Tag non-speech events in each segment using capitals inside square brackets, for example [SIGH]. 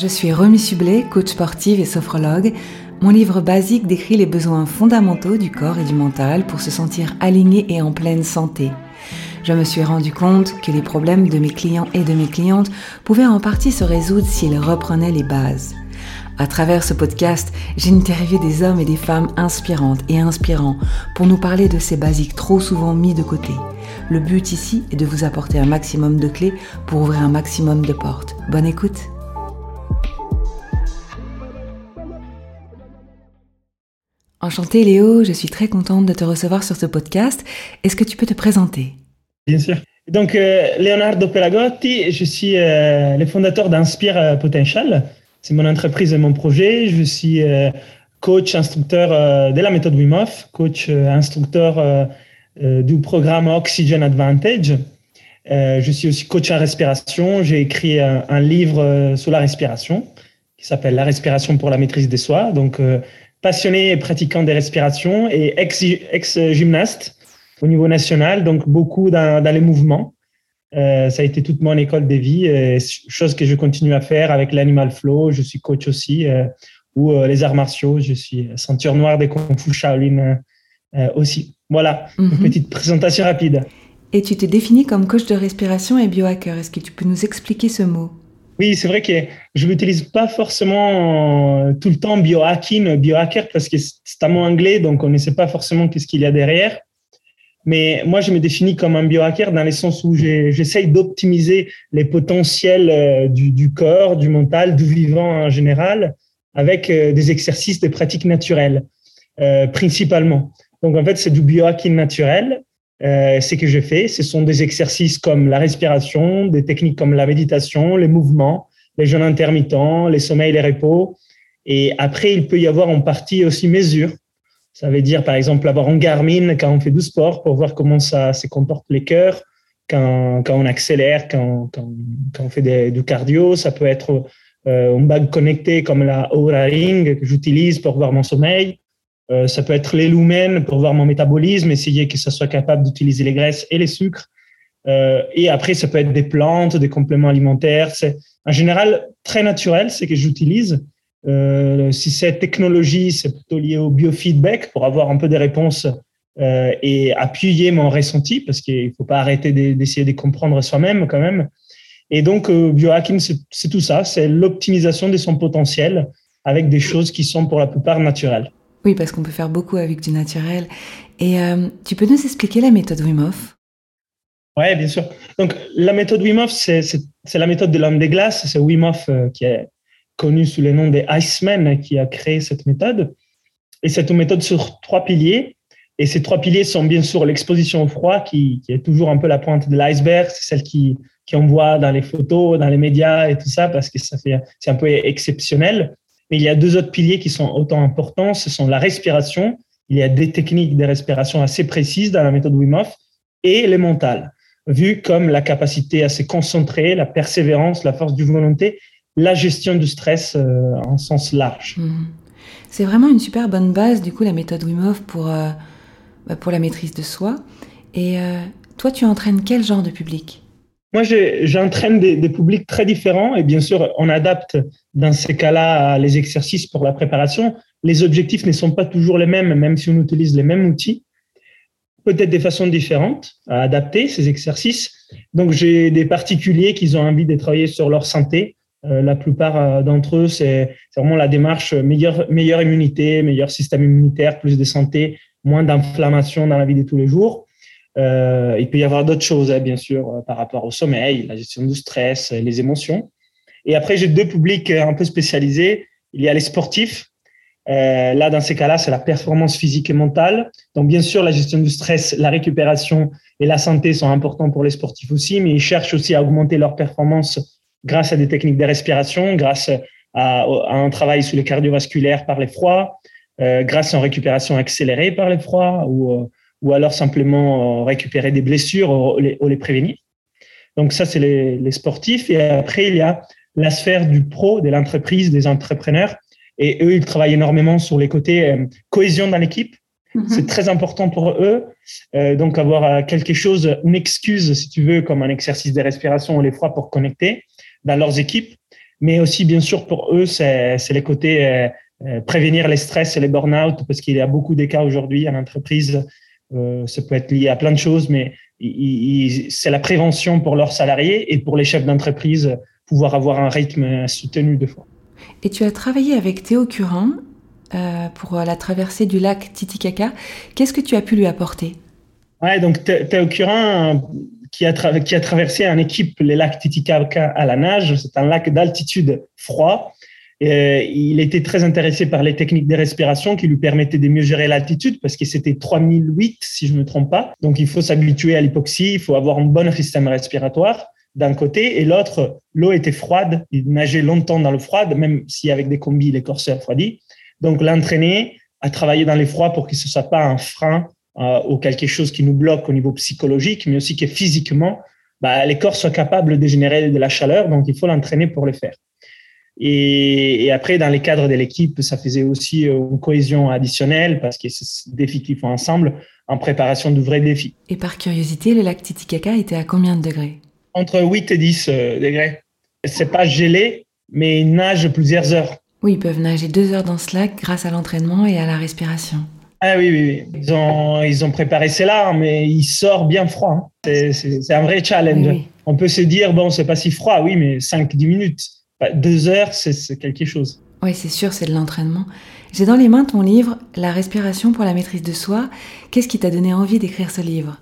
Je suis Romy Sublet, coach sportive et sophrologue. Mon livre basique décrit les besoins fondamentaux du corps et du mental pour se sentir aligné et en pleine santé. Je me suis rendu compte que les problèmes de mes clients et de mes clientes pouvaient en partie se résoudre s'ils reprenaient les bases. À travers ce podcast, j'ai interviewé des hommes et des femmes inspirantes et inspirants pour nous parler de ces basiques trop souvent mis de côté. Le but ici est de vous apporter un maximum de clés pour ouvrir un maximum de portes. Bonne écoute Enchantée Léo, je suis très contente de te recevoir sur ce podcast. Est-ce que tu peux te présenter? Bien sûr. Donc, euh, Leonardo Pelagotti, je suis euh, le fondateur d'Inspire euh, Potential. C'est mon entreprise et mon projet. Je suis coach, instructeur de la méthode Wim Hof, coach, instructeur du programme Oxygen Advantage. je suis aussi coach en respiration. J'ai écrit un, livre sur la respiration qui s'appelle La respiration pour la maîtrise des soi. Donc, passionné et pratiquant des respirations et ex-gymnaste au niveau national, donc beaucoup dans, les mouvements. Euh, ça a été toute mon école de vie, euh, chose que je continue à faire avec l'animal flow. Je suis coach aussi, euh, ou les arts martiaux. Je suis ceinture noire des Kung Fu Shaolin aussi. Voilà, une mhm. petite présentation rapide. Et tu te définis comme coach de respiration et biohacker. Est-ce que tu peux nous expliquer ce mot? Oui, c'est vrai que je l'utilise pas forcément euh, tout le temps biohacking, biohacker, parce que c'est un mot anglais, donc on ne sait pas forcément qu'est-ce qu'il y a derrière. Mais moi, je me définis comme un biohacker dans le sens où j'essaye d'optimiser les potentiels euh, du, corps, du mental, du vivant en général, avec euh, des exercices, des pratiques naturelles, principalement. Donc, en fait, c'est du biohacking naturel. Euh, ce que je fais, ce sont des exercices comme la respiration, des techniques comme la méditation, les mouvements, les jeûnes intermittents, les sommeils, les repos. Et après, il peut y avoir en partie aussi mesure. Ça veut dire, par exemple, avoir un Garmin quand on fait du sport pour voir comment ça se comporte les cœurs, quand, on accélère, quand, on fait du cardio. Ça peut être euh, une bague connectée comme la Oura Ring que j'utilise pour voir mon sommeil. Euh, ça peut être les lumens pour voir mon métabolisme, essayer que ça soit capable d'utiliser les graisses et les sucres. Euh, et après, ça peut être des plantes, des compléments alimentaires. C'est en général très naturel, c'est que j'utilise. Euh, si c'est technologie, c'est plutôt lié au biofeedback pour avoir un peu des réponses et appuyer mon ressenti parce qu'il ne faut pas arrêter d'essayer de comprendre soi-même quand même. Et donc, biohacking, c'est tout ça, c'est l'optimisation de son potentiel avec des choses qui sont pour la plupart naturelles. Oui, parce qu'on peut faire beaucoup avec du naturel. Et euh, tu peux nous expliquer la méthode Wim Oui, bien sûr. Donc, la méthode Wim c'est la méthode de l'homme des glaces. C'est Wim euh, qui est connu sous le nom des Icemen qui a créé cette méthode. Et c'est une méthode sur trois piliers. Et ces trois piliers sont bien sûr l'exposition au froid, qui, qui, est toujours un peu la pointe de l'iceberg. C'est celle qui, qui voit dans les photos, dans les médias et tout ça, parce que ça c'est un peu exceptionnel. Mais il y a deux autres piliers qui sont autant importants. Ce sont la respiration. Il y a des techniques de respiration assez précises dans la méthode Wim Hof et les mentales, vu comme la capacité à se concentrer, la persévérance, la force du volonté, la gestion du stress euh, en sens large. Mmh. C'est vraiment une super bonne base, du coup, la méthode Wim Hof pour, euh, bah, la maîtrise de soi. Et euh, toi, tu entraînes quel genre de public? Moi, j'entraîne des, publics très différents et bien sûr, on adapte dans ces cas-là les exercices pour la préparation. Les objectifs ne sont pas toujours les mêmes, même si on utilise les mêmes outils. Peut-être des façons différentes à adapter ces exercices. Donc, j'ai des particuliers qui ont envie de travailler sur leur santé. Euh, la plupart euh, d'entre eux, c'est vraiment la démarche meilleure immunité, meilleur système immunitaire, plus de santé, moins d'inflammation dans la vie de tous les jours. Euh, il peut y avoir d'autres choses, hein, bien sûr, euh, par rapport au sommeil, la gestion du stress, euh, les émotions. Et après, j'ai deux publics un peu spécialisés. Il y a les sportifs. là, dans ces cas-là, c'est la performance physique et mentale. Donc, bien sûr, la gestion du stress, la récupération et la santé sont importants pour les sportifs aussi, mais ils cherchent aussi à augmenter leur performance grâce à des techniques de respiration, grâce à, un travail sur les cardiovasculaires par les froids, grâce à une récupération accélérée par les froids ou ou alors simplement euh, récupérer des blessures ou les, prévenir. Donc ça, c'est les, sportifs. Et après, il y a la sphère du pro, de l'entreprise, des entrepreneurs. Et eux, ils travaillent énormément sur les côtés euh, cohésion dans l'équipe. Mm-hmm. C'est très important pour eux. Euh, donc avoir quelque chose, une excuse, si tu veux, comme un exercice de respiration ou les froids pour connecter dans leurs équipes. Mais aussi, bien sûr, pour eux, c'est les côtés euh, euh, prévenir les stress et les burn-out, parce qu'il y a beaucoup de cas aujourd'hui en entreprise. Euh, ça peut être lié à plein de choses, mais c'est la prévention pour leurs salariés et pour les chefs d'entreprise, pouvoir avoir un rythme soutenu de fois. Et tu as travaillé avec Théo Curin pour la traversée du lac Titicaca. Qu'est-ce que tu as pu lui apporter? Ouais, donc Théo Curin, qui a, qui a traversé en équipe les lacs Titicaca à la nage. C'est un lac d'altitude froid. Euh, il était très intéressé par les techniques de respiration qui lui permettaient de mieux gérer l'altitude parce que c'était 3008, si je ne me trompe pas. Donc, il faut s'habituer à l'hypoxie, il faut avoir un bon système respiratoire d'un côté et l'autre, l'eau était froide. Il nageait longtemps dans le froid, même si avec des combis, les corps se. Donc, l'entraîner à travailler dans les froids pour que ce soit pas un frein euh, ou quelque chose qui nous bloque au niveau psychologique, mais aussi que physiquement, bah, les corps soient capables de générer de la chaleur, donc il faut l'entraîner pour le faire. Et, après, dans les cadres de l'équipe, ça faisait aussi euh, une cohésion additionnelle parce que c'est des défis qui font ensemble en préparation de vrais défis. Et par curiosité, le lac Titicaca était à combien de degrés? Entre 8 et 10 euh, degrés. C'est pas gelé, mais ils nagent plusieurs heures. Oui, ils peuvent nager deux heures dans ce lac grâce à l'entraînement et à la respiration. Ah oui, oui, oui. Ils ont, ils ont préparé cela, mais il sort bien froid. Hein. C'est un vrai challenge. On peut se dire, bon, c'est pas si froid, oui, mais 5-10 minutes. Bah, deux heures, c'est quelque chose. Oui, c'est sûr, c'est de l'entraînement. J'ai dans les mains ton livre, La respiration pour la maîtrise de soi. Qu'est-ce qui t'a donné envie d'écrire ce livre?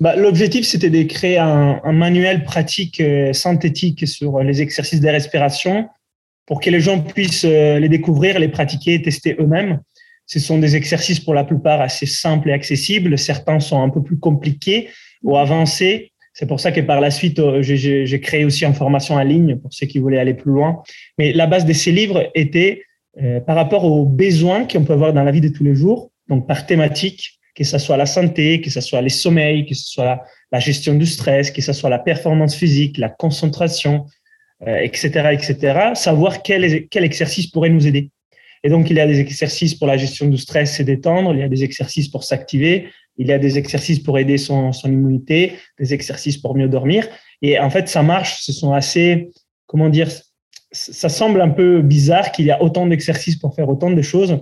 Bah, L'objectif, c'était d'écrire un, un, manuel pratique euh, synthétique sur les exercices de respiration pour que les gens puissent euh, les découvrir, les pratiquer, tester eux-mêmes. Ce sont des exercices pour la plupart assez simples et accessibles. Certains sont un peu plus compliqués ou avancés. C'est pour ça que par la suite, euh, j'ai créé aussi une formation en ligne pour ceux qui voulaient aller plus loin. Mais la base de ces livres était euh, par rapport aux besoins qu'on peut avoir dans la vie de tous les jours, donc par thématique, que ce soit la santé, que ce soit les sommeils, que ce soit la, gestion du stress, que ce soit la performance physique, la concentration, etc., euh, etc. Savoir quel, quel exercice pourrait nous aider. Et donc, il y a des exercices pour la gestion du stress et détendre, il y a des exercices pour s'activer, il y a des exercices pour aider son, son immunité, des exercices pour mieux dormir. Et en fait, ça marche, ce sont assez, comment dire, ça semble un peu bizarre qu'il y a autant d'exercices pour faire autant de choses,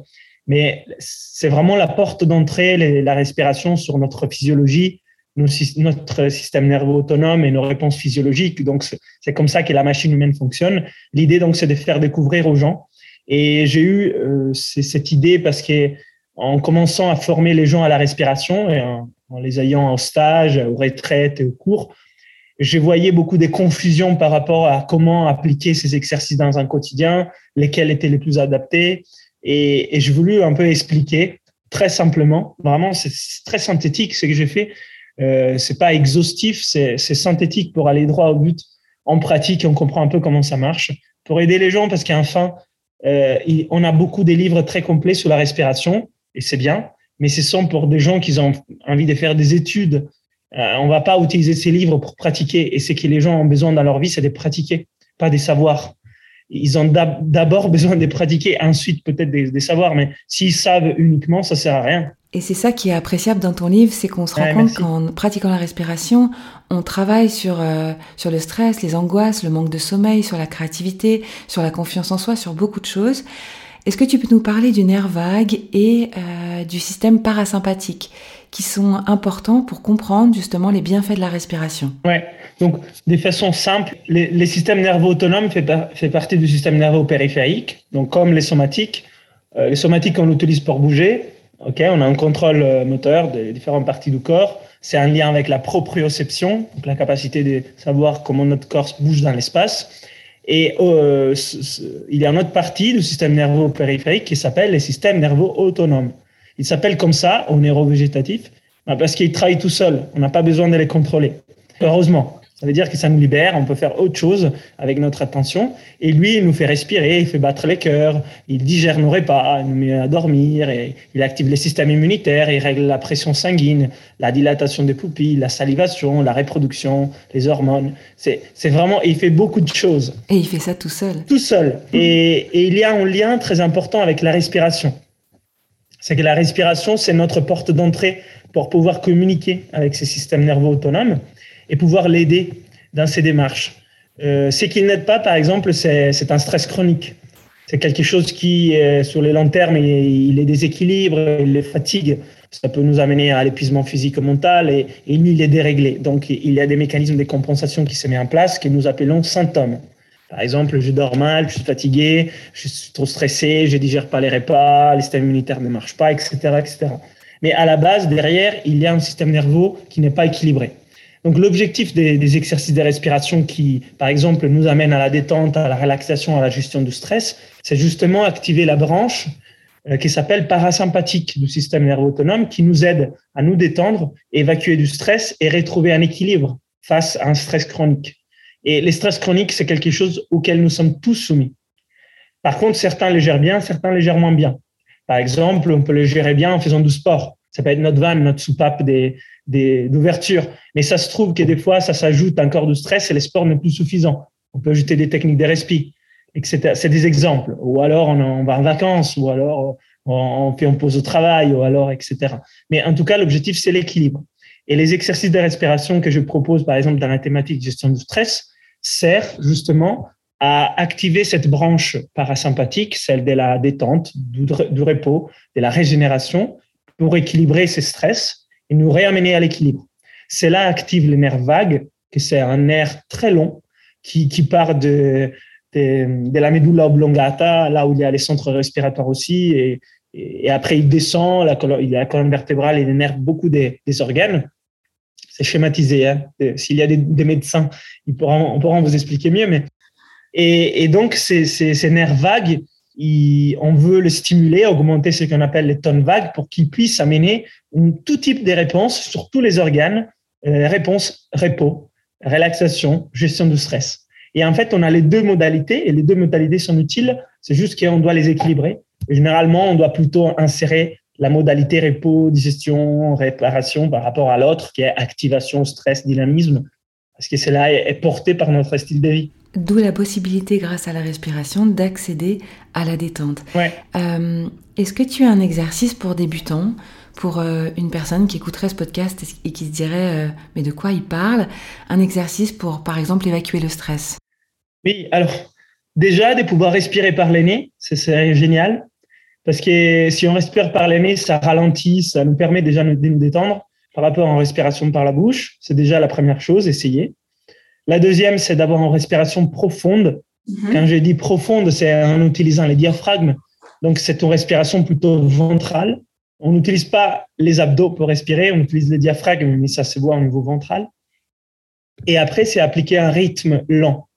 mais c'est vraiment la porte d'entrée, la respiration sur notre physiologie, notre système nerveux autonome et nos réponses physiologiques. Donc, c'est comme ça que la machine humaine fonctionne. L'idée, donc, c'est de faire découvrir aux gens et j'ai eu euh, cette idée parce que en commençant à former les gens à la respiration et en, les ayant en stage, aux retraites et aux cours, je voyais beaucoup de confusions par rapport à comment appliquer ces exercices dans un quotidien, lesquels étaient les plus adaptés. Et, et je voulu un peu expliquer très simplement. Vraiment, c'est très synthétique ce que j'ai fait. Euh, c'est pas exhaustif, c'est synthétique pour aller droit au but. En pratique, on comprend un peu comment ça marche pour aider les gens parce qu'enfin, euh, on a beaucoup de livres très complets sur la respiration, et c'est bien, mais ce sont pour des gens qui ont envie de faire des études. Euh, on va pas utiliser ces livres pour pratiquer, et ce que les gens ont besoin dans leur vie, c'est de pratiquer, pas des savoirs. Ils ont d'abord [LAUGHS] besoin de pratiquer, ensuite peut-être des, savoirs, mais s'ils savent uniquement, ça sert à rien. Et c'est ça qui est appréciable dans ton livre, c'est qu'on se rend compte qu'en pratiquant la respiration, on travaille sur, euh, sur le stress, les angoisses, le manque de sommeil, sur la créativité, sur la confiance en soi, sur beaucoup de choses. Est-ce que tu peux nous parler du nerf vague et euh, du système parasympathique qui sont importants pour comprendre justement les bienfaits de la respiration? Ouais, donc de façon simple, les, systèmes nerveux autonomes fait partie du système nerveux périphérique, donc comme les somatiques. Euh, les somatiques, on l'utilise pour bouger, on a un contrôle euh, moteur des différentes parties du corps. C'est un lien avec la proprioception, donc la capacité de savoir comment notre corps bouge dans l'espace. Et euh, il y a une autre partie du système nerveux périphérique qui s'appelle le système nerveux autonome. Il s'appelle comme ça au neurovégétatif bah, parce qu'il travaille tout seul. On n'a pas besoin de les contrôler. Heureusement. Ça veut dire que ça nous libère, on peut faire autre chose avec notre attention. Et lui, il nous fait respirer, il fait battre les cœurs, il digère nos repas, il nous met à dormir, et il active les systèmes immunitaires, il règle la pression sanguine, la dilatation des pupilles, la salivation, la reproduction, les hormones. C'est vraiment, il fait beaucoup de choses. Et il fait ça tout seul. Tout seul. Et, et il y a un lien très important avec la respiration. C'est que la respiration, c'est notre porte d'entrée pour pouvoir communiquer avec ces systèmes nerveux autonomes et pouvoir l'aider dans ses démarches. Euh, ce qui n'aide pas, par exemple, c'est un stress chronique. C'est quelque chose qui, sur le long terme, il, les déséquilibre, il les fatigue. Ça peut nous amener à l'épuisement physique et mental et, et il est déréglé. Donc, il y a des mécanismes de compensation qui se mettent en place que nous appelons symptômes. Par exemple, je dors mal, je suis fatigué, je suis trop stressé, je digère pas les repas, le système immunitaire ne marche pas, etc., etc. Mais à la base, derrière, il y a un système nerveux qui n'est pas équilibré. Donc l'objectif des, exercices de respiration qui, par exemple, nous amènent à la détente, à la relaxation, à la gestion du stress, c'est justement activer la branche euh, qui s'appelle parasympathique du système nerveux autonome, qui nous aide à nous détendre, évacuer du stress et retrouver un équilibre face à un stress chronique. Et les stress chroniques, c'est quelque chose auquel nous sommes tous soumis. Par contre, certains les gèrent bien, certains les gèrent moins bien. Par exemple, on peut les gérer bien en faisant du sport. Ça peut être notre vanne, notre soupape des, d'ouverture. Mais ça se trouve que des fois, ça s'ajoute encore de stress et le sport n'est plus suffisant. On peut ajouter des techniques de respi, etc. C'est des exemples. Ou alors, on, va en vacances, ou alors on, fait une pause au travail, ou alors, etc. Mais en tout cas, l'objectif, c'est l'équilibre. Et les exercices de respiration que je propose, par exemple, dans la thématique gestion du stress, servent justement à activer cette branche parasympathique, celle de la détente, du repos, de la régénération, pour équilibrer ces stress et nous réamener à l'équilibre. Cela active le nerf vague, que c'est un nerf très long qui, part de, de, la medulla oblongata, là où il y a les centres respiratoires aussi, et, après il descend, la colonne, la colonne vertébrale et nerfs beaucoup des, organes. C'est schématisé. Hein. S'il y a des, médecins, ils pourront, on pourra vous expliquer mieux. Mais et, donc ces nerfs vagues, on veut le stimuler, augmenter ce qu'on appelle les tonnes vagues pour qu'il puisse amener tout type de réponses sur tous les organes, euh, réponses repos, relaxation, gestion du stress. Et en fait, on a les deux modalités et les deux modalités sont utiles. C'est juste qu'on doit les équilibrer. généralement, on doit plutôt insérer la modalité repos, digestion, réparation par rapport à l'autre qui est activation, stress, dynamisme, parce que cela est porté par notre style de vie. D'où la possibilité, grâce à la respiration, d'accéder à la détente. Euh, est-ce que tu as un exercice pour débutants, pour euh, une personne qui écouterait ce podcast et qui se dirait euh, mais de quoi il parle? Un exercice pour, par exemple, évacuer le stress Oui, alors déjà, de pouvoir respirer par le nez, c'est génial. Parce que si on respire par le nez, ça ralentit, ça nous permet déjà de nous détendre par rapport à une respiration par la bouche. C'est déjà la première chose, essayez. La deuxième, c'est d'avoir une respiration profonde. Mhm. Quand je dis profonde, c'est en utilisant les diaphragmes. Donc, c'est une respiration plutôt ventrale. On n'utilise pas les abdos pour respirer, on utilise les diaphragmes, mais ça se voit au niveau ventral. Et après, c'est appliquer un rythme lent.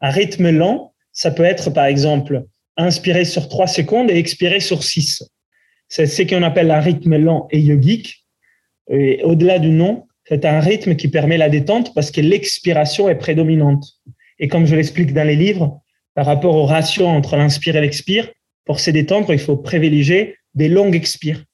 Un rythme lent, ça peut être, par exemple, inspirer sur trois secondes et expirer sur six. C'est ce qu'on appelle un rythme lent et yogique. Et au-delà du nom, c'est un rythme qui permet la détente parce que l'expiration est prédominante. Et comme je l'explique dans les livres, par rapport au ratio entre l'inspire et l'expire, pour se détendre, il faut privilégier des longues expires.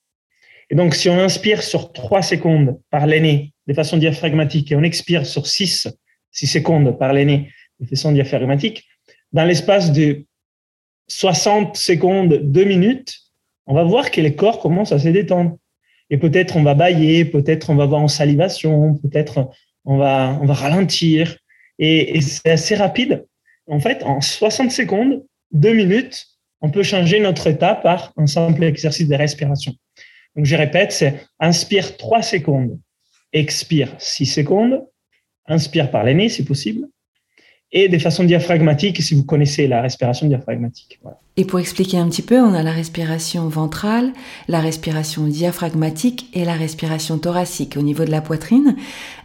Et donc, si on inspire sur 3 secondes par l'aîné de façon diaphragmatique et on expire sur 6, 6 secondes par l'aîné de façon diaphragmatique, dans l'espace de 60 secondes, 2 minutes, on va voir que les corps commencent à se détendre. Et peut-être on va bailler, peut-être on va avoir en salivation, peut-être on va, on va ralentir. Et, c'est assez rapide. En fait, en 60 secondes, deux minutes, on peut changer notre état par un simple exercice de respiration. Donc, je répète, c'est inspire 3 secondes, expire 6 secondes, inspire par les nez si possible, et de façon diaphragmatique si vous connaissez la respiration diaphragmatique. Et pour expliquer un petit peu, on a la respiration ventrale, la respiration diaphragmatique et la respiration thoracique au niveau de la poitrine.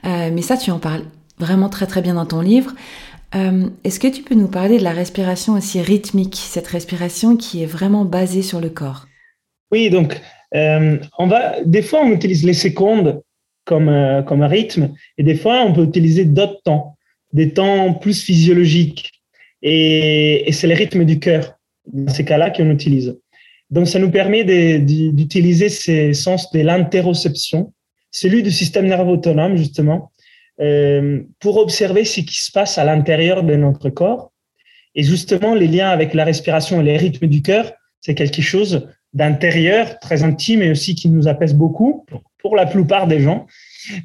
Euh, mais ça, tu en parles vraiment très très bien dans ton livre. Euh, est-ce que tu peux nous parler de la respiration aussi rythmique, cette respiration qui est vraiment basée sur le corps? Oui, donc euh, on va, des fois on utilise les secondes comme, comme rythme et des fois on peut utiliser d'autres temps des temps plus physiologiques. Et, c'est le rythme du cœur, dans ces cas-là, qu'on utilise. Donc, ça nous permet d'utiliser ces sens de l'interoception, celui du système nerveux autonome, justement, euh, pour observer ce qui se passe à l'intérieur de notre corps. Et justement, les liens avec la respiration et les rythmes du cœur, c'est quelque chose d'intérieur, très intime et aussi qui nous apaise beaucoup pour la plupart des gens.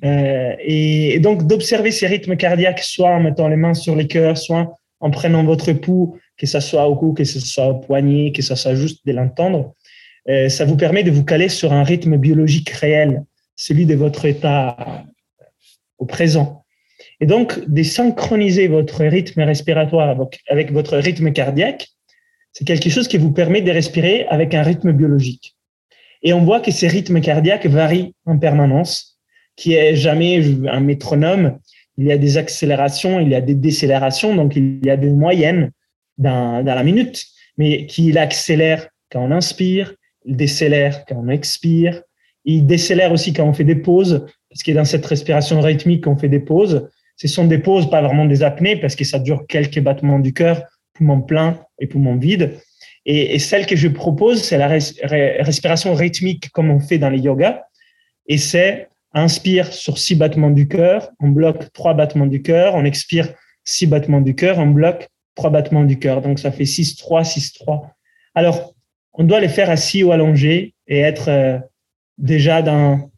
Euh, et, donc d'observer ces rythmes cardiaques, soit en mettant les mains sur les cœurs, soit en prenant votre pouls, que ce soit au cou, que ce soit au poignet, que ce soit juste de l'entendre, euh, ça vous permet de vous caler sur un rythme biologique réel, celui de votre état au présent. Et donc, de synchroniser votre rythme respiratoire avec votre rythme cardiaque, c'est quelque chose qui vous permet de respirer avec un rythme biologique. Et on voit que ces rythmes cardiaques varient en permanence, qui est jamais un métronome. Il y a des accélérations, il y a des décélérations, donc il y a des moyennes dans, la minute, mais qui accélère quand on inspire, il décélère quand on expire, il décélère aussi quand on fait des pauses, parce que dans cette respiration rythmique, on fait des pauses. Ce sont des pauses, pas vraiment des apnées, parce que ça dure quelques battements du cœur, poumon plein et poumon vide. Et, celle que je propose, c'est la respiration rythmique comme on fait dans les yogas. Et c'est inspire sur six battements du cœur, on bloque trois battements du cœur, on expire six battements du cœur, on bloque trois battements du cœur. Donc ça fait 6-3, 6-3. Alors, on doit les faire assis ou allongés et être euh, déjà dans,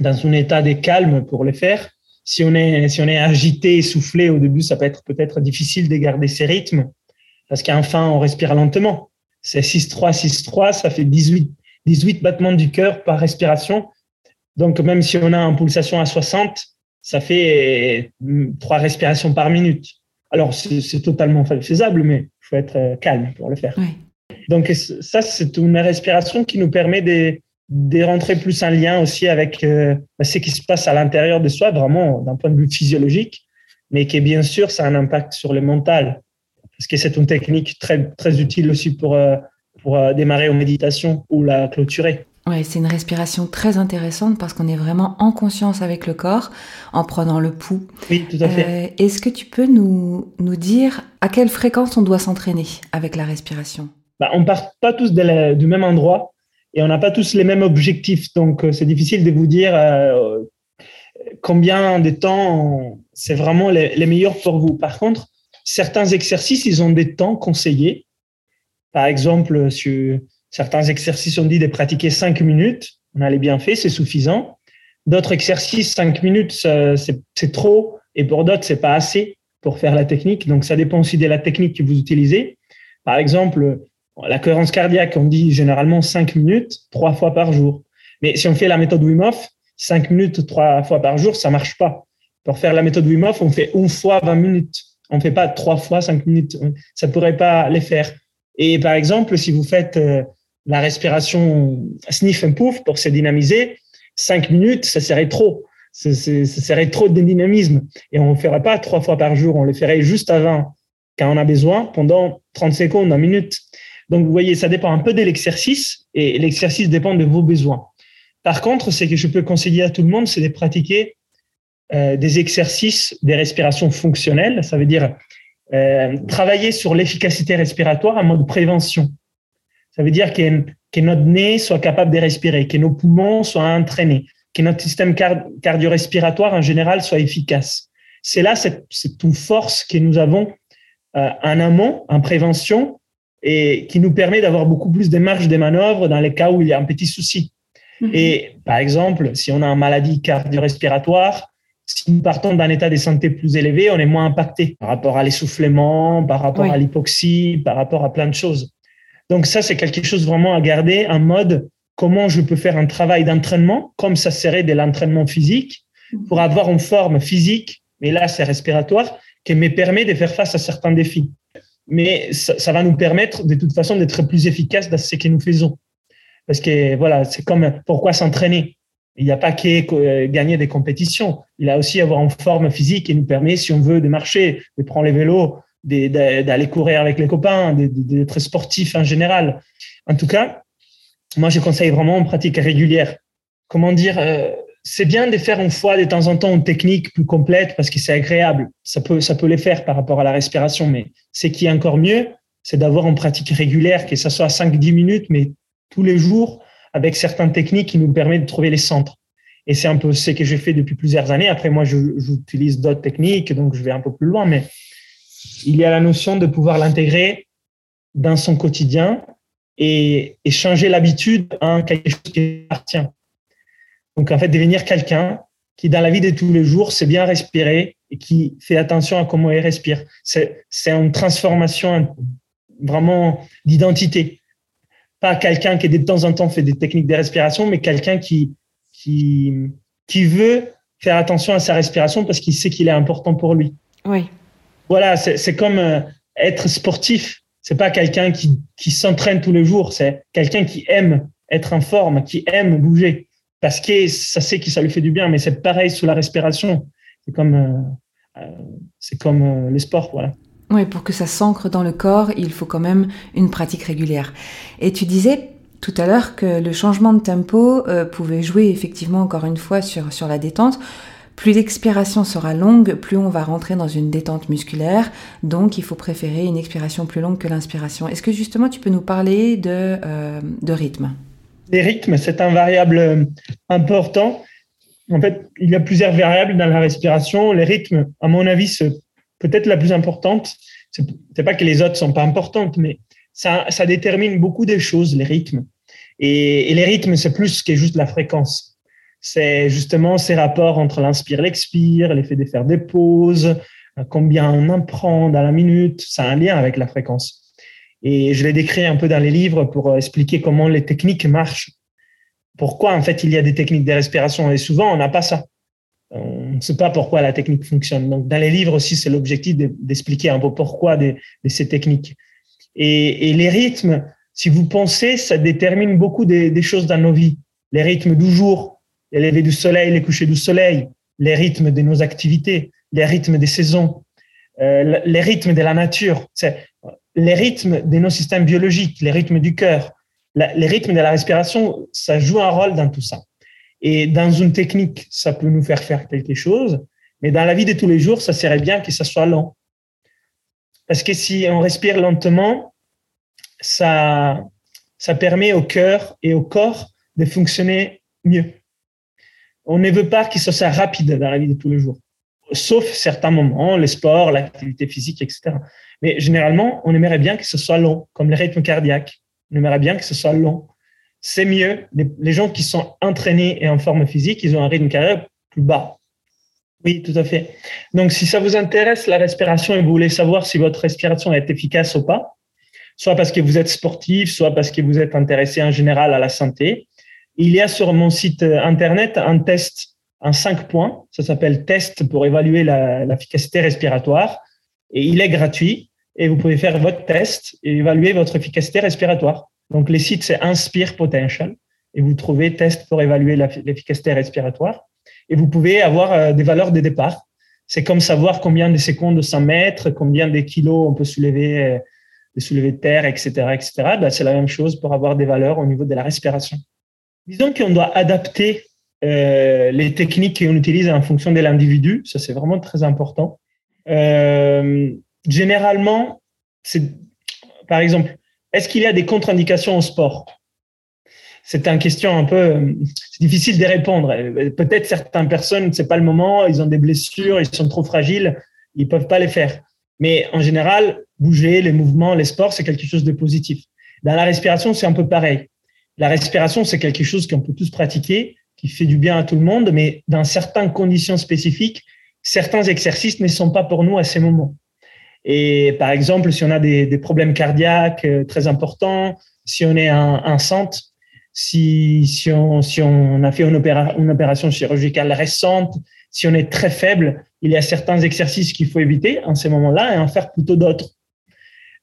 dans un état de calme pour les faire. Si on est, si on est agité, essoufflé au début, ça peut être peut-être difficile de garder ces rythmes parce qu'enfin, on respire lentement. C'est 6-3, 6-3, ça fait 18, 18 battements du cœur par respiration. Donc, même si on a une pulsation à 60, ça fait mm, trois respirations par minute. Alors, c'est totalement faisable, mais il faut être euh, calme pour le faire. Donc, ça, c'est une respiration qui nous permet de, de rentrer plus en lien aussi avec euh, bah, ce qui se passe à l'intérieur de soi, vraiment d'un point de vue physiologique, mais qui, bien sûr, ça a un impact sur le mental parce que c'est une technique très, très utile aussi pour, euh, pour euh, démarrer aux méditations ou la clôturer. Oui, c'est une respiration très intéressante parce qu'on est vraiment en conscience avec le corps en prenant le pouls. Oui, tout à fait. Euh, est-ce que tu peux nous, nous dire à quelle fréquence on doit s'entraîner avec la respiration? Bah, On ne part pas tous du même endroit et on n'a pas tous les mêmes objectifs. Donc, c'est difficile de vous dire combien de temps c'est vraiment les, les meilleurs pour vous. Par contre, certains exercices, ils ont des temps conseillés. Par exemple, sur certains exercices, on dit de pratiquer cinq minutes. On a les bienfaits, c'est suffisant. D'autres exercices, cinq minutes, c'est trop. Et pour d'autres, c'est pas assez pour faire la technique. Donc, ça dépend aussi de la technique que vous utilisez. Par exemple, la cohérence cardiaque, on dit généralement cinq minutes, trois fois par jour. Mais si on fait la méthode Wim Hof, cinq minutes, trois fois par jour, ça marche pas. Pour faire la méthode Wim Hof, on fait une fois 20 minutes. On ne fait pas trois fois cinq minutes. Ça ne pourrait pas les faire. Et par exemple, si vous faites euh, la respiration sniff and puff pour se dynamiser, cinq minutes, ça serait trop. Ça, serait trop de dynamisme. Et on ne ferait pas trois fois par jour. On le ferait juste avant, quand on a besoin, pendant 30 secondes, une minute. Donc, vous voyez, ça dépend un peu de l'exercice et l'exercice dépend de vos besoins. Par contre, ce que je peux conseiller à tout le monde, c'est de pratiquer euh, des exercices des respirations fonctionnelles. Ça veut dire euh, travailler sur l'efficacité respiratoire en mode prévention. Ça veut dire que, que, notre nez soit capable de respirer, que nos poumons soient entraînés, que notre système cardio-respiratoire en général soit efficace. C'est là cette, une force que nous avons euh, en amont, en prévention, et qui nous permet d'avoir beaucoup plus de marge de manœuvre dans les cas où il y a un petit souci. Mm-hmm. Et par exemple, si on a une maladie cardio-respiratoire, si nous partons d'un état de santé plus élevé, on est moins impacté par rapport à l'essoufflement, par rapport à l'hypoxie, par rapport à plein de choses. Donc ça, c'est quelque chose vraiment à garder en mode comment je peux faire un travail d'entraînement comme ça serait de l'entraînement physique pour avoir une forme physique, mais là c'est respiratoire, qui me permet de faire face à certains défis. Mais ça, ça va nous permettre de toute façon d'être plus efficace dans ce que nous faisons. Parce que voilà, c'est comme pourquoi s'entraîner? Il n'y a pas qu'à euh, gagner des compétitions. Il a aussi avoir une forme physique qui nous permet, si on veut, de marcher, de prendre les vélos, d'aller courir avec les copains, d'être sportif en général. En tout cas, moi, je conseille vraiment une pratique régulière. Comment dire euh, C'est bien de faire une fois de temps en temps une technique plus complète parce que c'est agréable. Ça peut, ça peut les faire par rapport à la respiration, mais ce qui est encore mieux, c'est d'avoir une pratique régulière, que ça soit 5-10 minutes, mais tous les jours, avec certaines techniques qui nous permettent de trouver les centres. Et c'est un peu ce que j'ai fait depuis plusieurs années. Après, moi, j'utilise d'autres techniques, donc je vais un peu plus loin, mais il y a la notion de pouvoir l'intégrer dans son quotidien et, changer l'habitude en quelque chose qui appartient. Donc, en fait, devenir quelqu'un qui dans la vie de tous les jours sait bien respirer et qui fait attention à comment il respire. C'est une transformation vraiment d'identité. Pas quelqu'un qui de temps en temps fait des techniques de respiration, mais quelqu'un qui, qui, qui veut faire attention à sa respiration parce qu'il sait qu'il est important pour lui. Oui. Voilà, c'est comme euh, être sportif. C'est pas quelqu'un qui, qui s'entraîne tous les jours, c'est quelqu'un qui aime être en forme, qui aime bouger parce que ça sait que ça lui fait du bien. Mais c'est pareil sous la respiration. C'est comme, euh, euh, c'est comme les sports, voilà. Oui, pour que ça s'ancre dans le corps, il faut quand même une pratique régulière. Et tu disais tout à l'heure que le changement de tempo pouvait jouer effectivement encore une fois sur, sur la détente. Plus l'expiration sera longue, plus on va rentrer dans une détente musculaire. Donc, il faut préférer une expiration plus longue que l'inspiration. Est-ce que justement, tu peux nous parler de, euh, de rythme? Les rythmes, c'est un variable euh, important. En fait, il y a plusieurs variables dans la respiration. Les rythmes, à mon avis, c'est peut-être la plus importante. C'est pas que les autres sont pas importantes, mais ça, ça détermine beaucoup de choses, les rythmes. Et, et les rythmes, c'est plus que juste la fréquence c'est justement ces rapports entre l'inspire, l'expire, l'effet de faire des pauses, euh, combien on en prend dans la minute. Ça a un lien avec la fréquence. Et je l'ai décrit un peu dans les livres pour euh, expliquer comment les techniques marchent. Pourquoi, en fait, il y a des techniques de respiration. Et souvent, on n'a pas ça. On ne sait pas pourquoi la technique fonctionne. Donc, dans les livres aussi, c'est l'objectif d'expliquer un peu pourquoi de, ces techniques. Et, les rythmes, si vous pensez, ça détermine beaucoup des, choses dans nos vies. Les rythmes du jour, les levées du soleil, les couchers du soleil, les rythmes de nos activités, les rythmes des saisons, euh, les rythmes de la nature, les rythmes de nos systèmes biologiques, les rythmes du cœur, les rythmes de la respiration, ça joue un rôle dans tout ça. Et dans une technique, ça peut nous faire faire quelque chose, mais dans la vie de tous les jours, ça serait bien que ça soit lent. Parce que si on respire lentement, ça, ça permet au cœur et au corps de fonctionner mieux on ne veut pas qu'il soit rapide dans la vie de tous les jours, sauf certains moments, les sports, l'activité physique, etc. Mais généralement, on aimerait bien que ce soit long, comme le rythme cardiaque. On aimerait bien que ce soit long. C'est mieux. Les, gens qui sont entraînés et en forme physique, ils ont un rythme cardiaque plus bas. Oui, tout à fait. Donc, si ça vous intéresse, la respiration, et vous voulez savoir si votre respiration est efficace ou pas, soit parce que vous êtes sportif, soit parce que vous êtes intéressé en général à la santé, il y a sur mon site euh, internet un test en cinq points. Ça s'appelle test pour évaluer l'efficacité respiratoire. Et il est gratuit. Et vous pouvez faire votre test et évaluer votre efficacité respiratoire. Donc, les sites, c'est Inspire Potential. Et vous trouvez test pour évaluer l'efficacité respiratoire. Et vous pouvez avoir euh, des valeurs de départ. C'est comme savoir combien de secondes 100 mètres, combien de kilos on peut soulever, euh, de soulever terre, etc., etc. Ben, c'est la même chose pour avoir des valeurs au niveau de la respiration. Disons qu'on doit adapter euh, les techniques qu'on utilise en fonction de l'individu. Ça, c'est vraiment très important. Généralement, c'est, par exemple, est-ce qu'il y a des contre-indications au sport? C'est une question un peu difficile de répondre. Peut-être certaines personnes, c'est pas le moment, ils ont des blessures, ils sont trop fragiles, ils peuvent pas les faire. Mais en général, bouger, les mouvements, les sports, c'est quelque chose de positif. Dans la respiration, c'est un peu pareil. La respiration, c'est quelque chose qu'on peut tous pratiquer, qui fait du bien à tout le monde, mais dans certaines conditions spécifiques, certains exercices ne sont pas pour nous à ces moments. Et par exemple, si on a des, problèmes cardiaques euh, très importants, si on est un, un centre, si, si, on, si on a fait une, une opération chirurgicale récente, si on est très faible, il y a certains exercices qu'il faut éviter en ces moments-là et en faire plutôt d'autres.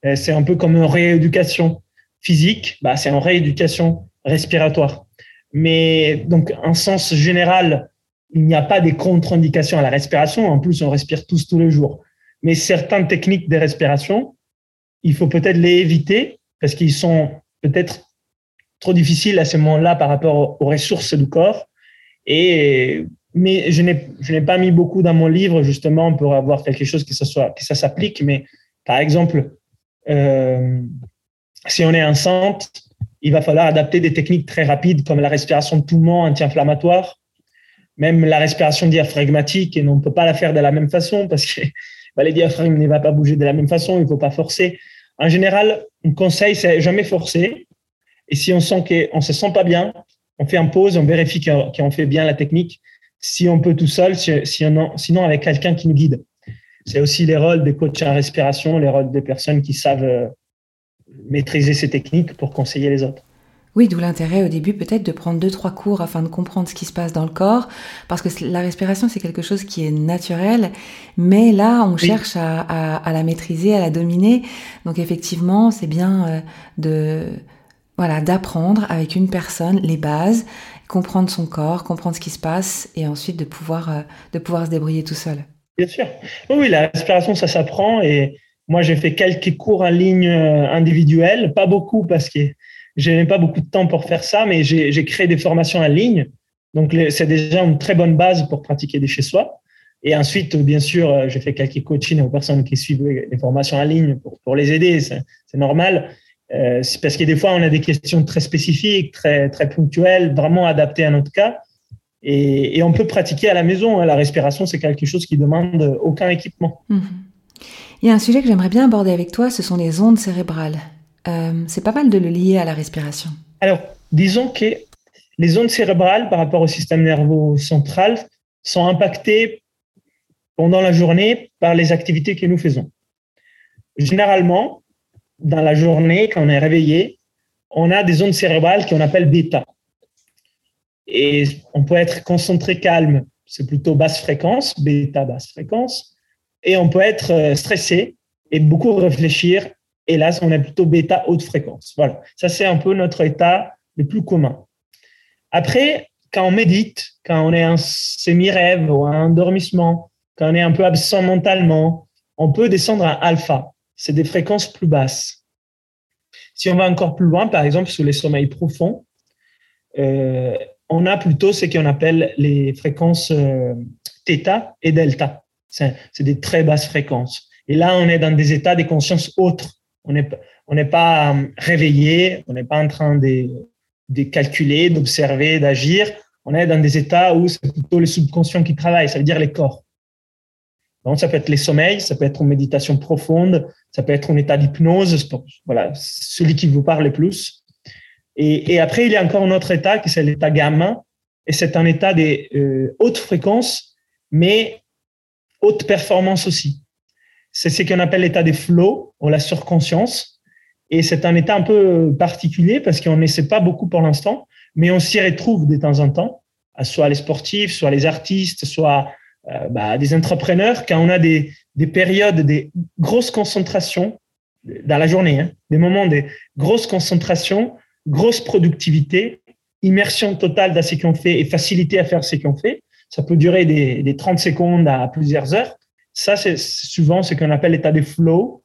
Euh, c'est un peu comme une rééducation physique, bah, c'est en rééducation respiratoire. Mais donc, en sens général, il n'y a pas des contre-indications à la respiration. En plus, on respire tous tous les jours. Mais certaines techniques de respiration, il faut peut-être les éviter parce qu'ils sont peut-être trop difficiles à ce moment-là par rapport aux ressources du corps. Et, mais je n'ai, pas mis beaucoup dans mon livre justement pour avoir quelque chose qui ça soit, que ça s'applique. Mais par exemple, euh, si on est enceinte, il va falloir adapter des techniques très rapides comme la respiration de poumon anti-inflammatoire, même la respiration diaphragmatique, et on ne peut pas la faire de la même façon parce que bah, les diaphragmes ne vont pas bouger de la même façon, il ne faut pas forcer. En général, un conseil, c'est jamais forcer. Et si on sent qu'on ne se sent pas bien, on fait un pause, on vérifie qu'on fait bien la technique. si on peut tout seul, sinon avec quelqu'un qui nous guide. C'est aussi les rôles des coachs en respiration, les rôles des personnes qui savent euh, maîtriser ces techniques pour conseiller les autres. Oui, d'où l'intérêt au début peut-être de prendre deux, trois cours afin de comprendre ce qui se passe dans le corps, parce que la respiration, c'est quelque chose qui est naturel, mais là, on cherche à, la maîtriser, à la dominer. Donc effectivement, c'est bien euh, de voilà d'apprendre avec une personne les bases, comprendre son corps, comprendre ce qui se passe, et ensuite de pouvoir, euh, de pouvoir se débrouiller tout seul. Bien sûr. Oui, la respiration, ça s'apprend, et moi, j'ai fait quelques cours en ligne euh, individuels, pas beaucoup parce que je n'ai pas beaucoup de temps pour faire ça, mais j'ai créé des formations en ligne. Donc, c'est déjà une très bonne base pour pratiquer des chez soi. Et ensuite, bien sûr, euh, j'ai fait quelques coachings aux personnes qui suivent les formations en ligne pour, les aider. C'est normal. Euh, parce que des fois, on a des questions très spécifiques, très, très ponctuelles, vraiment adaptées à notre cas. Et, on peut pratiquer à la maison. La respiration, c'est quelque chose qui demande aucun équipement. Mhm. Il y a un sujet que j'aimerais bien aborder avec toi, ce sont les ondes cérébrales. Euh, c'est pas mal de le lier à la respiration. Alors, disons que les ondes cérébrales par rapport au système nerveux central sont impactées pendant la journée par les activités que nous faisons. Généralement, dans la journée, quand on est réveillé, on a des ondes cérébrales qu'on appelle bêta. Et on peut être concentré calme, c'est plutôt basse fréquence, bêta basse fréquence. Et on peut être euh, stressé et beaucoup réfléchir Hélas, on est plutôt bêta haute fréquence. Voilà, ça c'est un peu notre état le plus commun. Après, quand on médite, quand on est en semi-rêve ou un endormissement, quand on est un peu absent mentalement, on peut descendre à alpha. C'est des fréquences plus basses. Si on va encore plus loin, par exemple, sur les sommeils profonds, euh, on a plutôt ce qu'on appelle les fréquences euh, θ et delta. C'est des très basses fréquences. Et là, on est dans des états de conscience autres. On n'est on pas euh, réveillé, on n'est pas en train de, de calculer, d'observer, d'agir. On est dans des états où c'est plutôt le subconscient qui travaille, ça veut dire les corps. Donc, ça peut être les sommeils, ça peut être une méditation profonde, ça peut être un état d'hypnose, voilà, celui qui vous parle le plus. Et, après, il y a encore un autre état qui c'est l'état gamma, et c'est un état de euh, haute fréquence, mais haute performance aussi. C'est ce qu'on appelle l'état des flow ou la surconscience. Et c'est un état un peu particulier parce qu'on ne sait pas beaucoup pour l'instant, mais on s'y retrouve de temps en temps, soit les sportifs, soit les artistes, soit euh, bah, des entrepreneurs, quand on a des, des périodes, des grosses concentrations dans la journée, hein, des moments de grosses concentrations, grosse productivité, immersion totale dans ce qu'on fait et facilité à faire ce qu'on fait. Ça peut durer des, des 30 secondes à plusieurs heures. Ça, c'est souvent ce qu'on appelle l'état de flow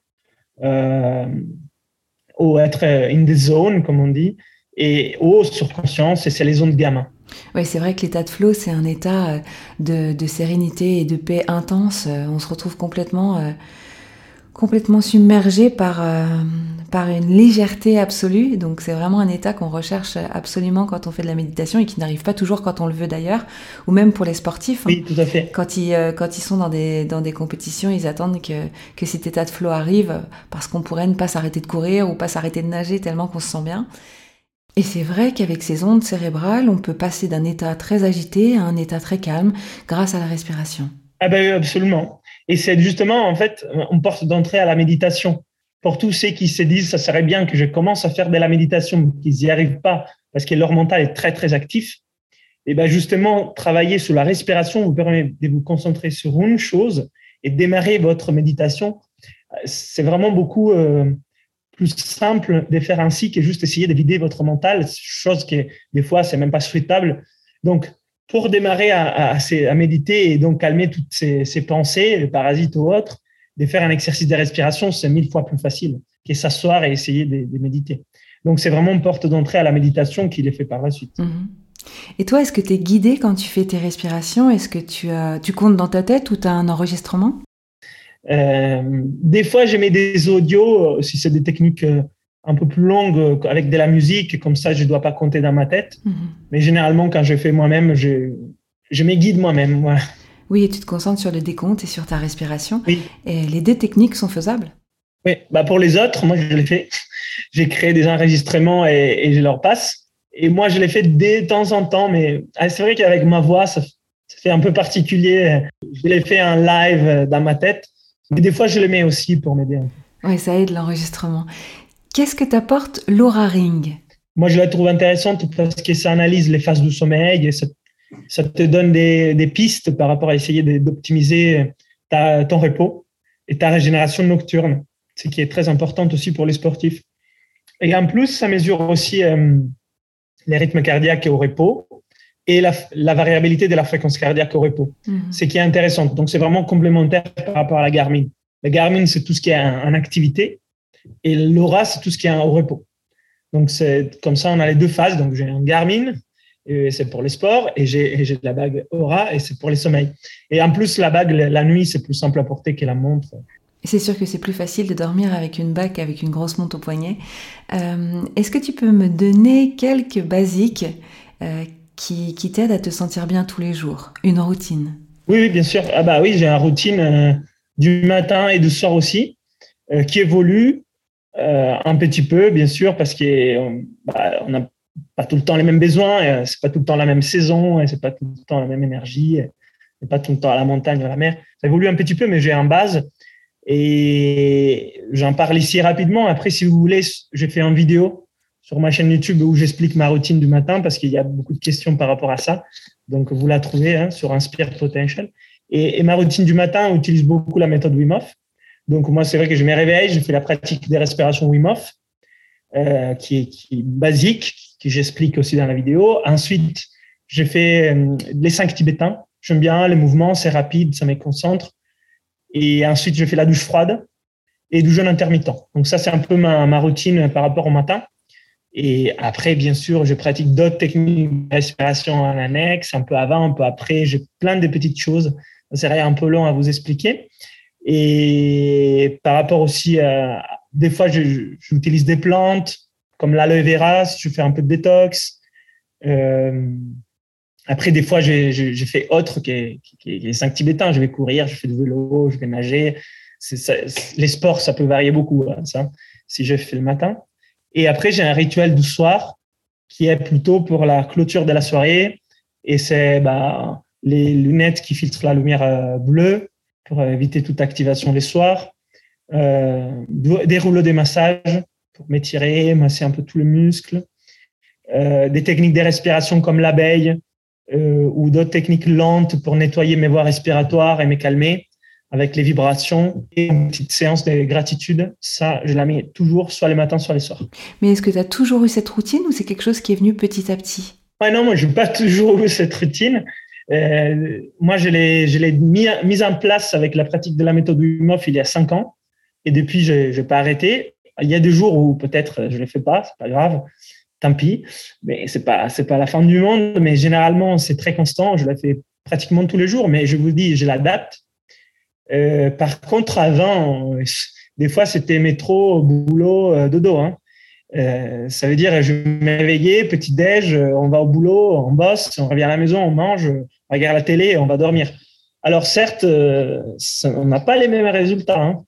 euh, ou être in the zone, comme on dit, et ou sur conscience, et c'est les ondes gamma. Oui, c'est vrai que l'état de flow, c'est un état euh, de, sérénité et de paix intense. Euh, on se retrouve complètement complètement submergé par, euh, par une légèreté absolue. Donc c'est vraiment un état qu'on recherche absolument quand on fait de la méditation et qui n'arrive pas toujours quand on le veut d'ailleurs, ou même pour les sportifs. Oui, tout à fait. Quand ils, euh, quand ils sont dans des, dans des compétitions, ils attendent que, que cet état de flow arrive parce qu'on pourrait ne pas s'arrêter de courir ou pas s'arrêter de nager tellement qu'on se sent bien. Et c'est vrai qu'avec ces ondes cérébrales, on peut passer d'un état très agité à un état très calme grâce à la respiration. Ah ben absolument. Et c'est justement, en fait, on porte d'entrée à la méditation. Pour tous ceux qui se disent, ça serait bien que je commence à faire de la méditation, qu'ils n'y arrivent pas parce que leur mental est très, très actif. Et ben justement, travailler sur la respiration vous permet de vous concentrer sur une chose et démarrer votre méditation. C'est vraiment beaucoup euh, plus simple de faire ainsi que juste essayer de vider votre mental, chose qui, des fois, c'est même pas souhaitable. Donc, pour démarrer à, à, méditer et donc calmer toutes ces, pensées, les parasites ou autres, de faire un exercice de respiration, c'est mille fois plus facile que s'asseoir et essayer de, méditer. Donc, c'est vraiment une porte d'entrée à la méditation qui est fait par la suite. Mhm. Et toi, est-ce que tu es guidé quand tu fais tes respirations? Est-ce que tu, tu comptes dans ta tête ou tu as un enregistrement? Euh, Des fois, je mets des audios, euh, si c'est des techniques euh, un peu plus longue euh, avec de la musique, comme ça je ne dois pas compter dans ma tête. Mhm. Mais généralement, quand je fais moi-même, je, je me guide moi-même. Oui, et tu te concentres sur le décompte et sur ta respiration. Oui. Et les deux techniques sont faisables? Oui, bah pour les autres, moi je l'ai fait. [LAUGHS] J'ai créé des enregistrements et, je leur passe. Et moi je l'ai fait de temps en temps, mais ah, c'est vrai qu'avec ma voix, ça, fait un peu particulier. Je l'ai fait en live dans ma tête, mais des fois, je le mets aussi pour m'aider. Oui, ça aide l'enregistrement. Qu'est-ce que t'apporte l'Aura Ring? Moi, je la trouve intéressante parce que ça analyse les phases du sommeil et ça, ça te donne des, des, pistes par rapport à essayer d'optimiser ton repos et ta régénération nocturne, ce qui est très importante aussi pour les sportifs. Et en plus, ça mesure aussi euh, les rythmes cardiaques au repos et la, la, variabilité de la fréquence cardiaque au repos, mmh. ce qui est intéressant. Donc, c'est vraiment complémentaire par rapport à la Garmin. La Garmin, c'est tout ce qui est en, activité et l'Aura, c'est tout ce qui est au repos. Donc, c'est comme ça, on a les deux phases. Donc, j'ai un Garmin, et c'est pour les sports, et j'ai la bague Aura, et c'est pour les sommeils. Et en plus, la bague, la nuit, c'est plus simple à porter que la montre. C'est sûr que c'est plus facile de dormir avec une bague qu'avec une grosse montre au poignet. Euh, Est-ce que tu peux me donner quelques basiques euh, qui, qui t'aident à te sentir bien tous les jours? Une routine Oui, oui bien sûr. Ah bah oui, j'ai une routine euh, du matin et du soir aussi, qui évolue euh, un petit peu, bien sûr, parce qu'on bah, n'a pas tout le temps les mêmes besoins, c'est pas tout le temps la même saison, c'est pas tout le temps la même énergie, c'est pas tout le temps à la montagne, à la mer. Ça évolue un petit peu, mais j'ai un base et j'en parle ici rapidement. Après, si vous voulez, j'ai fait une vidéo sur ma chaîne YouTube où j'explique ma routine du matin parce qu'il y a beaucoup de questions par rapport à ça. Donc, vous la trouvez hein, sur Inspire Potential. Et, ma routine du matin utilise beaucoup la méthode Wim Hof. Donc, moi, c'est vrai que je me réveille, je fais la pratique des respirations Wim Hof, euh, qui, est, basique, que j'explique aussi dans la vidéo. Ensuite, je fais euh, les cinq tibétains. J'aime bien les mouvements, c'est rapide, ça me concentre. Et ensuite, je fais la douche froide et du jeûne intermittent. Donc ça, c'est un peu ma, ma, routine par rapport au matin. Et après, bien sûr, je pratique d'autres techniques de respiration en annexe, un peu avant, un peu après. J'ai plein de petites choses. Ça serait un peu long à vous expliquer. Et par rapport aussi à, des fois, j'utilise des plantes comme l'aloe vera, si je fais un peu de détox. Euh, après, des fois, j'ai fait autre que, les cinq tibétains. Je vais courir, je fais du vélo, je vais nager. Les sports, ça peut varier beaucoup, hein, ça, si je fais le matin. Et après, j'ai un rituel du soir qui est plutôt pour la clôture de la soirée. Et c'est bah, les lunettes qui filtrent la lumière euh, bleue pour éviter toute activation les soirs. Euh, des rouleaux de massage pour m'étirer, masser un peu tous les muscles. Euh, des techniques de respiration comme l'abeille, euh, ou d'autres techniques lentes pour nettoyer mes voies respiratoires et me calmer avec les vibrations et une petite séance de gratitude. Ça, je la mets toujours, soit les matins, soit les soirs. Mais est-ce que tu as toujours eu cette routine ou c'est quelque chose qui est venu petit à petit? Ouais, Non, moi, je n'ai pas toujours eu cette routine. Euh, moi, je l'ai mis en place avec la pratique de la méthode Wim il y a cinq ans. Et depuis, je n'ai pas arrêté. Il y a des jours où peut-être je ne le fais pas, c'est pas grave tant pis. Mais c'est pas, c'est pas la fin du monde. Mais généralement, c'est très constant. Je la fais pratiquement tous les jours. Mais je vous dis, je l'adapte. Euh, par contre, avant, [LAUGHS] des fois, c'était métro, boulot, euh, dodo. Hein. Euh, ça veut dire, je me réveillais, petit déj, on va au boulot, on bosse, on revient à la maison, on mange, regarde la télé, on va dormir. Alors certes, on n'a pas les mêmes résultats. Hein.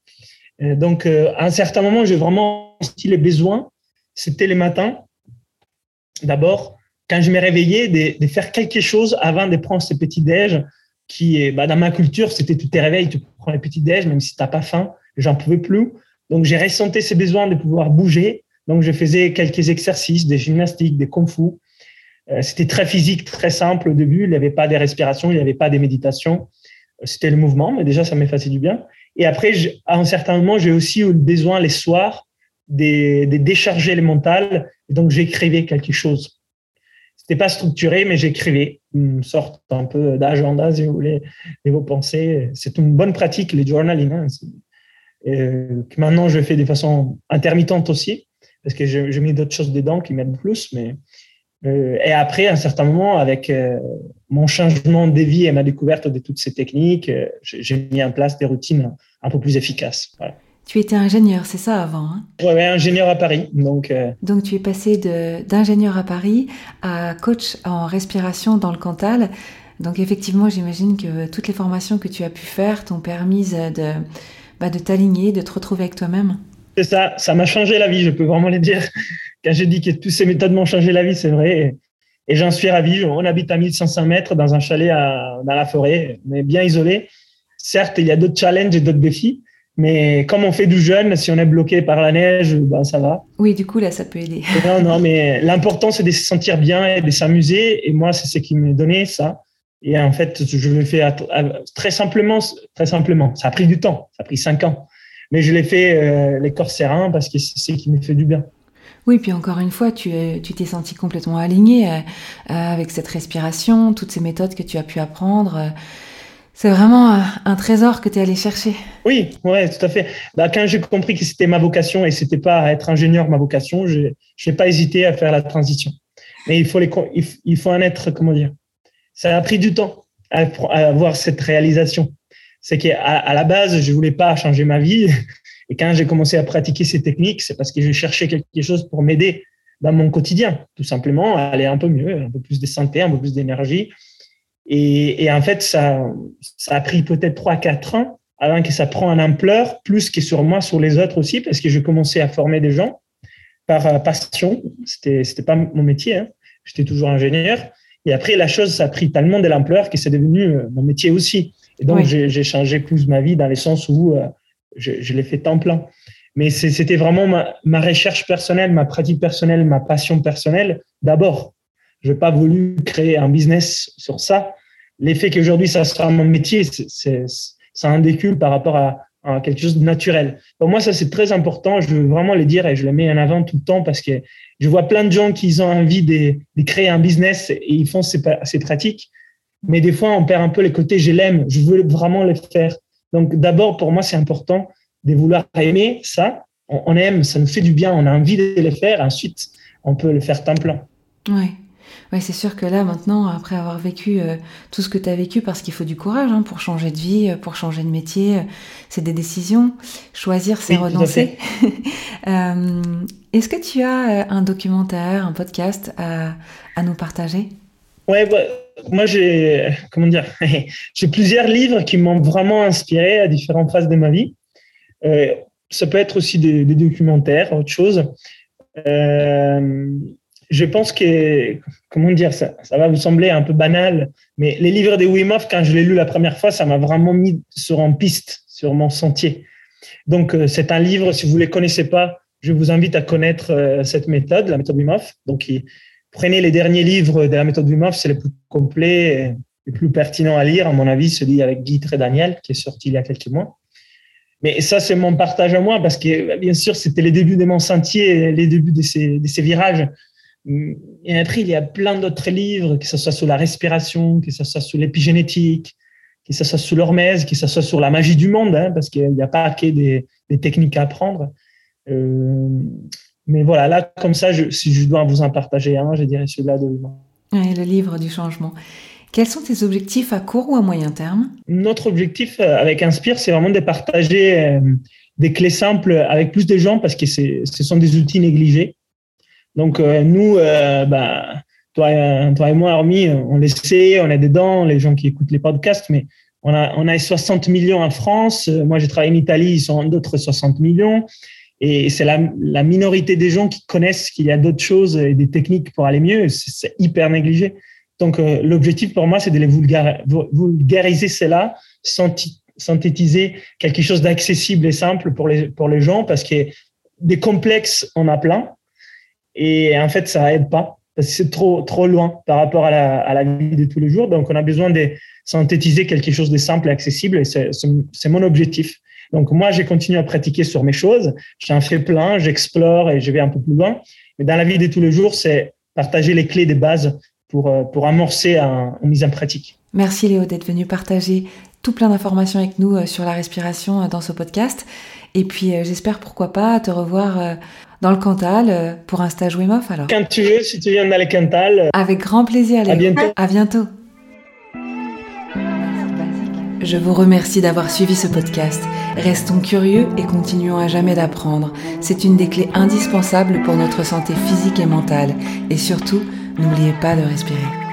Donc, à un certain moment, j'ai vraiment senti les besoins. C'était les matins d'abord, quand je me réveillais, de, faire quelque chose avant de prendre ce petit déj qui est, bah, dans ma culture, c'était tu te réveilles, tu prends les petits déj, même si tu n'as pas faim. J'en pouvais plus. Donc, j'ai ressenti ces besoins de pouvoir bouger. Donc, je faisais quelques exercices, des gymnastiques, des kung fu. Euh, c'était très physique, très simple au début. Il n'y avait pas de respiration, il n'y avait pas de méditation. Euh, c'était le mouvement, mais déjà, ça m'a fait du bien. Et après, à un certain moment, j'ai aussi eu besoin les soirs de, décharger le mental. Donc, j'écrivais quelque chose. C'était pas structuré, mais j'écrivais une sorte un peu d'agenda, si vous voulez, de vos pensées. C'est une bonne pratique, les journaling. Hein. Euh, que maintenant, je fais de façon intermittente aussi, parce que je mets d'autres choses dedans qui m'aident plus. Mais, euh, et après, à un certain moment, avec euh, mon changement de vie et ma découverte de toutes ces techniques, j'ai mis en place des routines un peu plus efficaces. Voilà. Tu étais ingénieur, c'est ça avant hein? Oui, ingénieur à Paris. Donc, euh, donc tu es passé d'ingénieur à Paris à coach en respiration dans le Cantal. Donc effectivement, j'imagine que toutes les formations que tu as pu faire t'ont permis de, bah, de t'aligner, de te retrouver avec toi-même. C'est ça, ça m'a changé la vie, je peux vraiment le dire. Quand j'ai dit que toutes ces méthodes m'ont changé la vie, c'est vrai. Et j'en suis ravi. On habite à 1500 mètres dans un chalet dans la forêt. Est bien isolé. Certes, il y a d'autres challenges et d'autres défis. Mais comme on fait du jeune, si on est bloqué par la neige, ben ça va. Oui, du coup, là, ça peut aider. Non, non, mais l'important, c'est de se sentir bien et de s'amuser. Et moi, c'est ce qui m'est donné, ça. Et en fait, je le fais très simplement, très simplement. Ça a pris du temps. Ça a pris cinq ans. Mais je l'ai fait euh, les corps sereins parce que c'est ce qui me fait du bien. Oui, puis encore une fois, tu t'es senti complètement aligné euh, euh, avec cette respiration, toutes ces méthodes que tu as pu apprendre. C'est vraiment un trésor que tu es allé chercher. Oui, ouais, tout à fait. Bah, quand j'ai compris que c'était ma vocation et c'était pas être ingénieur ma vocation, je n'ai pas hésité à faire la transition. Mais il faut, les, il faut en être, comment dire, ça a pris du temps à, avoir cette réalisation. C'est qu'à à la base, je voulais pas changer ma vie. Et quand j'ai commencé à pratiquer ces techniques, c'est parce que je cherchais quelque chose pour m'aider dans mon quotidien, tout simplement, à aller un peu mieux, un peu plus de santé, un peu plus d'énergie et, en fait, ça, a pris peut-être 3 quatre ans avant que ça prend une ampleur, plus que sur moi, sur les autres aussi, parce que j'ai commencé à former des gens par euh, passion. C'était, c'était pas mon métier. Hein. J'étais toujours ingénieur. Et après, la chose, ça a pris tellement de l'ampleur que c'est devenu euh, mon métier aussi. Et donc, j'ai, changé plus ma vie dans le sens où euh, je, je l'ai fait temps plein. Mais c'était vraiment ma, ma, recherche personnelle, ma pratique personnelle, ma passion personnelle d'abord. Je n'ai pas voulu créer un business sur ça l'effet qu'aujourd'hui ça sera mon métier, c'est, un décule par rapport à, quelque chose de naturel. Pour moi, ça c'est très important. Je veux vraiment le dire et je le mets en avant tout le temps parce que je vois plein de gens qui ont envie de, créer un business et ils font ces, ces, pratiques. Mais des fois, on perd un peu les côtés je l'aime, je veux vraiment le faire. Donc d'abord, pour moi, c'est important de vouloir aimer ça. On, aime, ça nous fait du bien, on a envie de le faire. Ensuite, on peut le faire temps plein. Ouais. Ouais, c'est sûr que là, maintenant, après avoir vécu euh, tout ce que tu as vécu, parce qu'il faut du courage hein, pour changer de vie, euh, pour changer de métier, euh, c'est des décisions. Choisir, c'est renoncer. [LAUGHS] Est-ce que tu as un documentaire, un podcast à, à nous partager? Ouais, bah, moi j'ai comment dire, [LAUGHS] j'ai plusieurs livres qui m'ont vraiment inspiré à différentes phases de ma vie. ça peut être aussi des, documentaires, autre chose. Euh, je pense que, comment dire, ça, ça va vous sembler un peu banal, mais les livres de Wim Hof, quand je l'ai lu la première fois, ça m'a vraiment mis sur en piste, sur mon sentier. Donc, euh, c'est un livre, si vous ne les connaissez pas, je vous invite à connaître euh, cette méthode, la méthode Wim Hof. Donc, prenez les derniers livres de la méthode Wim c'est le plus complet, le plus pertinent à lire, à mon avis, celui avec Guy Daniel, qui est sorti il y a quelques mois. Mais ça, c'est mon partage à moi, parce que bien sûr, c'était les débuts de mon sentier, les débuts de ces, virages. Et après, il y a plein d'autres livres, que ce soit sur la respiration, que ce soit sur l'épigénétique, que ce soit sur l'hormèse, que ce soit sur la magie du monde, hein, parce qu'il n'y a pas que des, techniques à apprendre. Euh, mais voilà, là, comme ça, si je dois vous en partager un, je dirais celui-là de ouais, Le livre du changement. Quels sont tes objectifs à court ou à moyen terme? Notre objectif euh, avec Inspire, c'est vraiment de partager euh, des clés simples avec plus de gens parce que ce sont des outils négligés. Donc, euh, nous, euh, bah, toi, toi, et moi, Armi, on le sait, on est dedans, les gens qui écoutent les podcasts, mais on a, on a 60 millions en France. Moi, j'ai travaillé en Italie, ils sont d'autres 60 millions. Et c'est la, minorité des gens qui connaissent qu'il y a d'autres choses et des techniques pour aller mieux. C'est hyper négligé. Donc, euh, l'objectif pour moi, c'est de les vulgariser cela, synthétiser quelque chose d'accessible et simple pour les, pour les gens, parce que des complexes, on a plein. Et en fait, ça aide pas parce que c'est trop, trop loin par rapport à la, à la, vie de tous les jours. Donc, on a besoin de synthétiser quelque chose de simple et accessible. Et c'est mon objectif. Donc, moi, j'ai continué à pratiquer sur mes choses. J'en fais plein, j'explore et je vais un peu plus loin. Mais dans la vie de tous les jours, c'est partager les clés des bases pour, euh, pour amorcer une mise en pratique. Merci Léo d'être venu partager tout plein d'informations avec nous euh, sur la respiration euh, dans ce podcast. Et puis j'espère pourquoi pas te revoir dans le Cantal pour un stage Wim Hof alors. Quand tu veux, si tu viens dans le Cantal. Avec grand plaisir. À bientôt. À bientôt. Je vous remercie d'avoir suivi ce podcast. Restons curieux et continuons à jamais d'apprendre. C'est une des clés indispensables pour notre santé physique et mentale. Et surtout, n'oubliez pas de respirer.